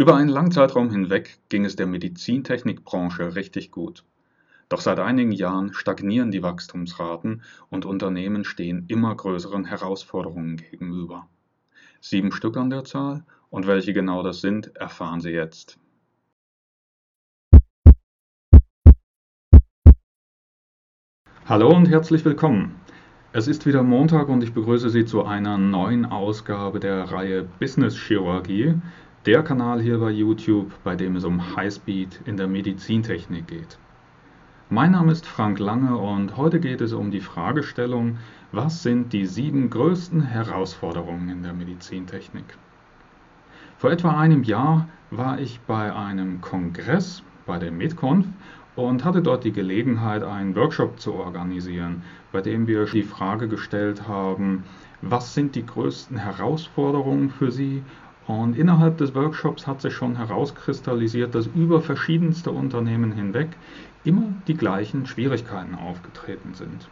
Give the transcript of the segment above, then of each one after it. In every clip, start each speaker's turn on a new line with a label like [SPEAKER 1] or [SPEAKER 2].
[SPEAKER 1] Über einen langen Zeitraum hinweg ging es der Medizintechnikbranche richtig gut. Doch seit einigen Jahren stagnieren die Wachstumsraten und Unternehmen stehen immer größeren Herausforderungen gegenüber. Sieben Stück an der Zahl und welche genau das sind, erfahren Sie jetzt. Hallo und herzlich willkommen. Es ist wieder Montag und ich begrüße Sie zu einer neuen Ausgabe der Reihe Business Chirurgie, der Kanal hier bei YouTube, bei dem es um Highspeed in der Medizintechnik geht. Mein Name ist Frank Lange und heute geht es um die Fragestellung, was sind die sieben größten Herausforderungen in der Medizintechnik? Vor etwa einem Jahr war ich bei einem Kongress, bei der MedConf, und hatte dort die Gelegenheit, einen Workshop zu organisieren, bei dem wir die Frage gestellt haben, was sind die größten Herausforderungen für Sie und innerhalb des Workshops hat sich schon herauskristallisiert, dass über verschiedenste Unternehmen hinweg immer die gleichen Schwierigkeiten aufgetreten sind.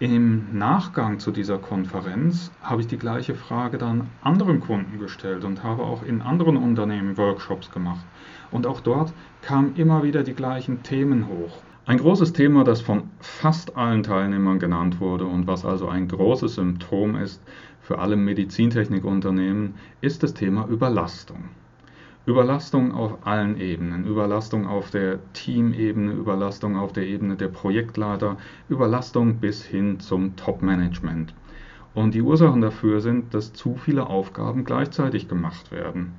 [SPEAKER 1] Im Nachgang zu dieser Konferenz habe ich die gleiche Frage dann anderen Kunden gestellt und habe auch in anderen Unternehmen Workshops gemacht. Und auch dort kamen immer wieder die gleichen Themen hoch. Ein großes Thema, das von fast allen Teilnehmern genannt wurde und was also ein großes Symptom ist für alle Medizintechnikunternehmen ist das Thema Überlastung. Überlastung auf allen Ebenen, Überlastung auf der Teamebene, Überlastung auf der Ebene der Projektleiter, Überlastung bis hin zum Top-Management. Und die Ursachen dafür sind, dass zu viele Aufgaben gleichzeitig gemacht werden.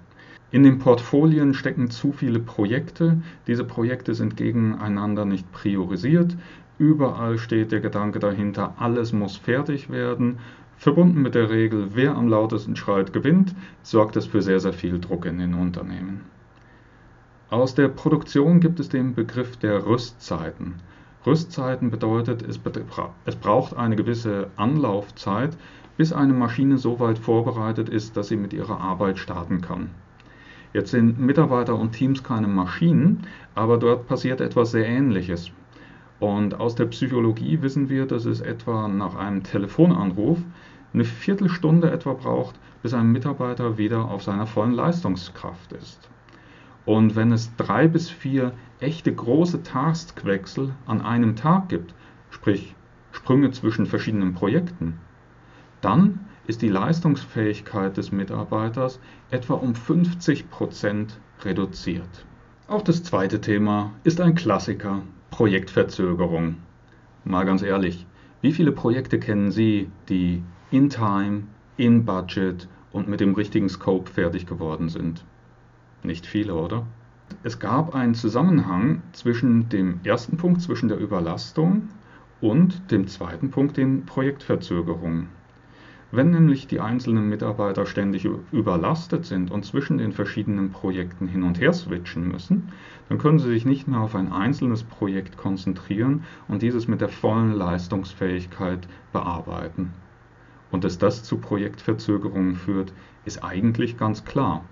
[SPEAKER 1] In den Portfolien stecken zu viele Projekte, diese Projekte sind gegeneinander nicht priorisiert, überall steht der Gedanke dahinter, alles muss fertig werden Verbunden mit der Regel, wer am lautesten schreit, gewinnt, sorgt es für sehr, sehr viel Druck in den Unternehmen. Aus der Produktion gibt es den Begriff der Rüstzeiten. Rüstzeiten bedeutet, es, es braucht eine gewisse Anlaufzeit, bis eine Maschine so weit vorbereitet ist, dass sie mit ihrer Arbeit starten kann. Jetzt sind Mitarbeiter und Teams keine Maschinen, aber dort passiert etwas sehr Ähnliches. Und aus der Psychologie wissen wir, dass es etwa nach einem Telefonanruf eine Viertelstunde etwa braucht, bis ein Mitarbeiter wieder auf seiner vollen Leistungskraft ist. Und wenn es drei bis vier echte große Taskwechsel an einem Tag gibt, sprich Sprünge zwischen verschiedenen Projekten, dann ist die Leistungsfähigkeit des Mitarbeiters etwa um 50 Prozent reduziert. Auch das zweite Thema ist ein Klassiker, Projektverzögerung. Mal ganz ehrlich, wie viele Projekte kennen Sie, die in Time, in Budget und mit dem richtigen Scope fertig geworden sind? Nicht viele, oder? Es gab einen Zusammenhang zwischen dem ersten Punkt, zwischen der Überlastung und dem zweiten Punkt, den Projektverzögerungen. Wenn nämlich die einzelnen Mitarbeiter ständig überlastet sind und zwischen den verschiedenen Projekten hin und her switchen müssen, dann können sie sich nicht mehr auf ein einzelnes Projekt konzentrieren und dieses mit der vollen Leistungsfähigkeit bearbeiten. Und dass das zu Projektverzögerungen führt, ist eigentlich ganz klar.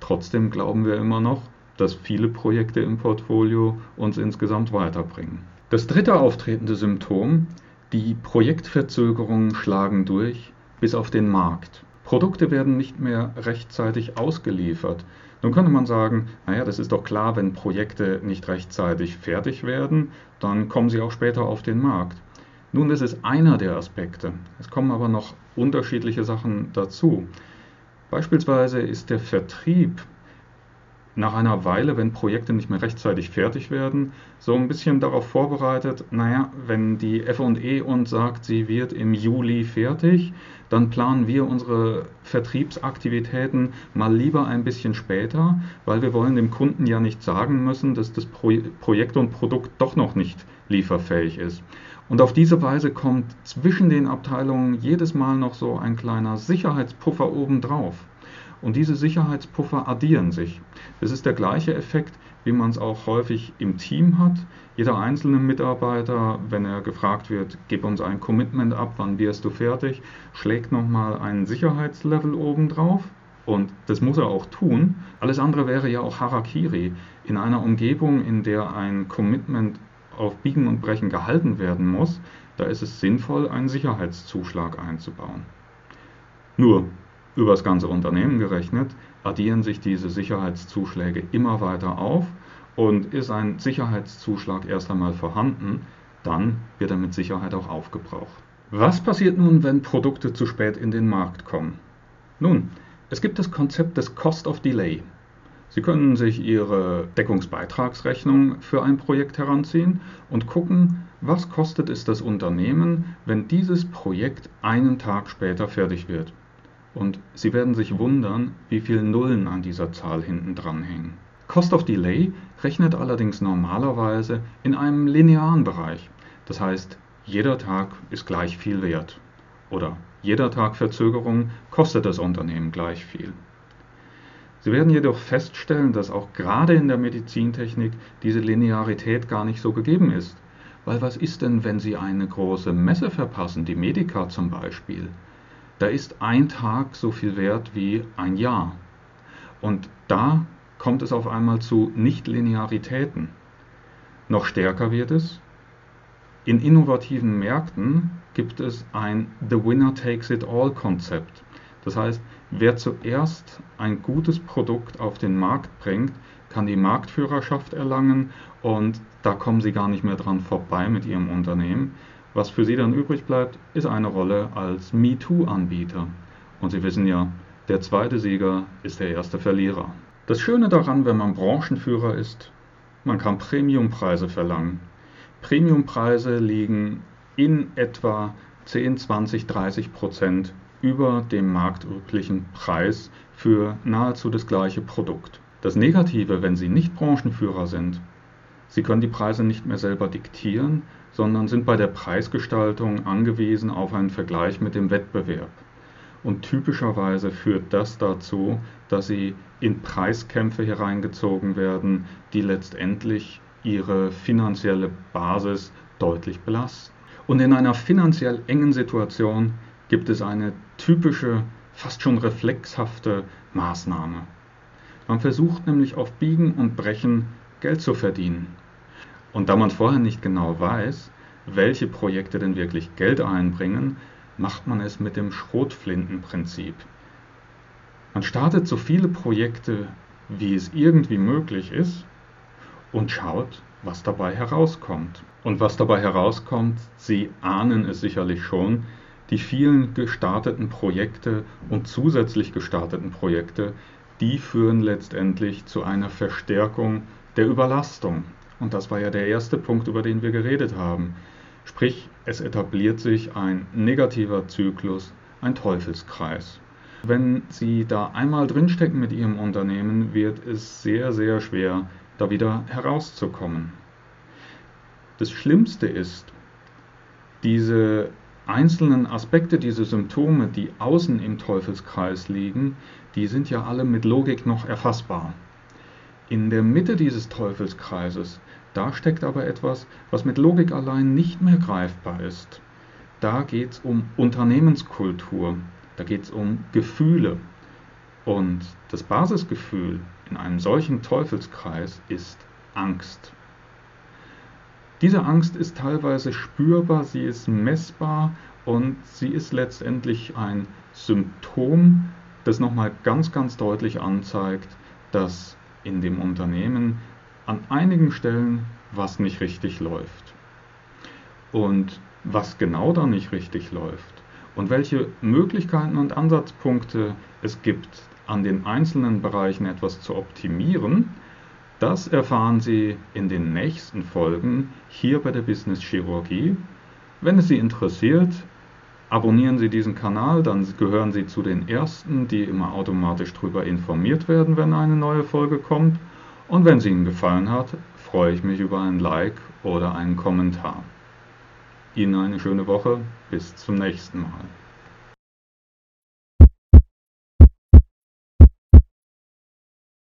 [SPEAKER 1] Trotzdem glauben wir immer noch, dass viele Projekte im Portfolio uns insgesamt weiterbringen. Das dritte auftretende Symptom, die Projektverzögerungen schlagen durch, bis auf den Markt. Produkte werden nicht mehr rechtzeitig ausgeliefert. Nun könnte man sagen, naja, das ist doch klar, wenn Projekte nicht rechtzeitig fertig werden, dann kommen sie auch später auf den Markt. Nun, das ist einer der Aspekte. Es kommen aber noch unterschiedliche Sachen dazu. Beispielsweise ist der Vertrieb nach einer Weile, wenn Projekte nicht mehr rechtzeitig fertig werden, so ein bisschen darauf vorbereitet, naja, wenn die FE uns sagt, sie wird im Juli fertig, dann planen wir unsere Vertriebsaktivitäten mal lieber ein bisschen später, weil wir wollen dem Kunden ja nicht sagen müssen, dass das Projekt und Produkt doch noch nicht lieferfähig ist. Und auf diese Weise kommt zwischen den Abteilungen jedes Mal noch so ein kleiner Sicherheitspuffer obendrauf. Und diese Sicherheitspuffer addieren sich. Das ist der gleiche Effekt, wie man es auch häufig im Team hat. Jeder einzelne Mitarbeiter, wenn er gefragt wird, gib uns ein Commitment ab, wann wirst du fertig, schlägt nochmal einen Sicherheitslevel obendrauf. Und das muss er auch tun. Alles andere wäre ja auch Harakiri. In einer Umgebung, in der ein Commitment auf Biegen und Brechen gehalten werden muss, da ist es sinnvoll, einen Sicherheitszuschlag einzubauen. Nur, über das ganze Unternehmen gerechnet, addieren sich diese Sicherheitszuschläge immer weiter auf und ist ein Sicherheitszuschlag erst einmal vorhanden, dann wird er mit Sicherheit auch aufgebraucht. Was passiert nun, wenn Produkte zu spät in den Markt kommen? Nun, es gibt das Konzept des Cost of Delay. Sie können sich Ihre Deckungsbeitragsrechnung für ein Projekt heranziehen und gucken, was kostet es das Unternehmen, wenn dieses Projekt einen Tag später fertig wird. Und Sie werden sich wundern, wie viele Nullen an dieser Zahl hinten dran hängen. Cost of Delay rechnet allerdings normalerweise in einem linearen Bereich. Das heißt, jeder Tag ist gleich viel wert. Oder jeder Tag Verzögerung kostet das Unternehmen gleich viel. Sie werden jedoch feststellen, dass auch gerade in der Medizintechnik diese Linearität gar nicht so gegeben ist. Weil was ist denn, wenn Sie eine große Messe verpassen, die Medica zum Beispiel? Da ist ein Tag so viel wert wie ein Jahr. Und da kommt es auf einmal zu Nichtlinearitäten. Noch stärker wird es. In innovativen Märkten gibt es ein The Winner Takes It All Konzept. Das heißt, wer zuerst ein gutes Produkt auf den Markt bringt, kann die Marktführerschaft erlangen und da kommen sie gar nicht mehr dran vorbei mit ihrem Unternehmen. Was für sie dann übrig bleibt, ist eine Rolle als MeToo-Anbieter. Und Sie wissen ja, der zweite Sieger ist der erste Verlierer. Das Schöne daran, wenn man Branchenführer ist, man kann Premiumpreise verlangen. Premiumpreise liegen in etwa 10, 20, 30 Prozent über dem marktüblichen Preis für nahezu das gleiche Produkt. Das Negative, wenn Sie nicht Branchenführer sind, Sie können die Preise nicht mehr selber diktieren, sondern sind bei der Preisgestaltung angewiesen auf einen Vergleich mit dem Wettbewerb. Und typischerweise führt das dazu, dass Sie in Preiskämpfe hereingezogen werden, die letztendlich Ihre finanzielle Basis deutlich belasten. Und in einer finanziell engen Situation gibt es eine typische, fast schon reflexhafte Maßnahme. Man versucht nämlich auf Biegen und Brechen Geld zu verdienen. Und da man vorher nicht genau weiß, welche Projekte denn wirklich Geld einbringen, macht man es mit dem Schrotflintenprinzip. Man startet so viele Projekte, wie es irgendwie möglich ist und schaut, was dabei herauskommt. Und was dabei herauskommt, Sie ahnen es sicherlich schon, die vielen gestarteten Projekte und zusätzlich gestarteten Projekte, die führen letztendlich zu einer Verstärkung der Überlastung. Und das war ja der erste Punkt, über den wir geredet haben. Sprich, es etabliert sich ein negativer Zyklus, ein Teufelskreis. Wenn Sie da einmal drinstecken mit Ihrem Unternehmen, wird es sehr, sehr schwer, da wieder herauszukommen. Das Schlimmste ist, diese einzelnen Aspekte, diese Symptome, die außen im Teufelskreis liegen, die sind ja alle mit Logik noch erfassbar. In der Mitte dieses Teufelskreises, da steckt aber etwas, was mit Logik allein nicht mehr greifbar ist. Da geht es um Unternehmenskultur, da geht es um Gefühle. Und das Basisgefühl in einem solchen Teufelskreis ist Angst. Diese Angst ist teilweise spürbar, sie ist messbar und sie ist letztendlich ein Symptom, das nochmal ganz, ganz deutlich anzeigt, dass in dem Unternehmen an einigen Stellen was nicht richtig läuft. Und was genau da nicht richtig läuft und welche Möglichkeiten und Ansatzpunkte es gibt, an den einzelnen Bereichen etwas zu optimieren, das erfahren Sie in den nächsten Folgen hier bei der Business Chirurgie. Wenn es Sie interessiert, abonnieren Sie diesen Kanal, dann gehören Sie zu den Ersten, die immer automatisch darüber informiert werden, wenn eine neue Folge kommt. Und wenn sie Ihnen gefallen hat, freue ich mich über ein Like oder einen Kommentar. Ihnen eine schöne Woche, bis zum nächsten Mal.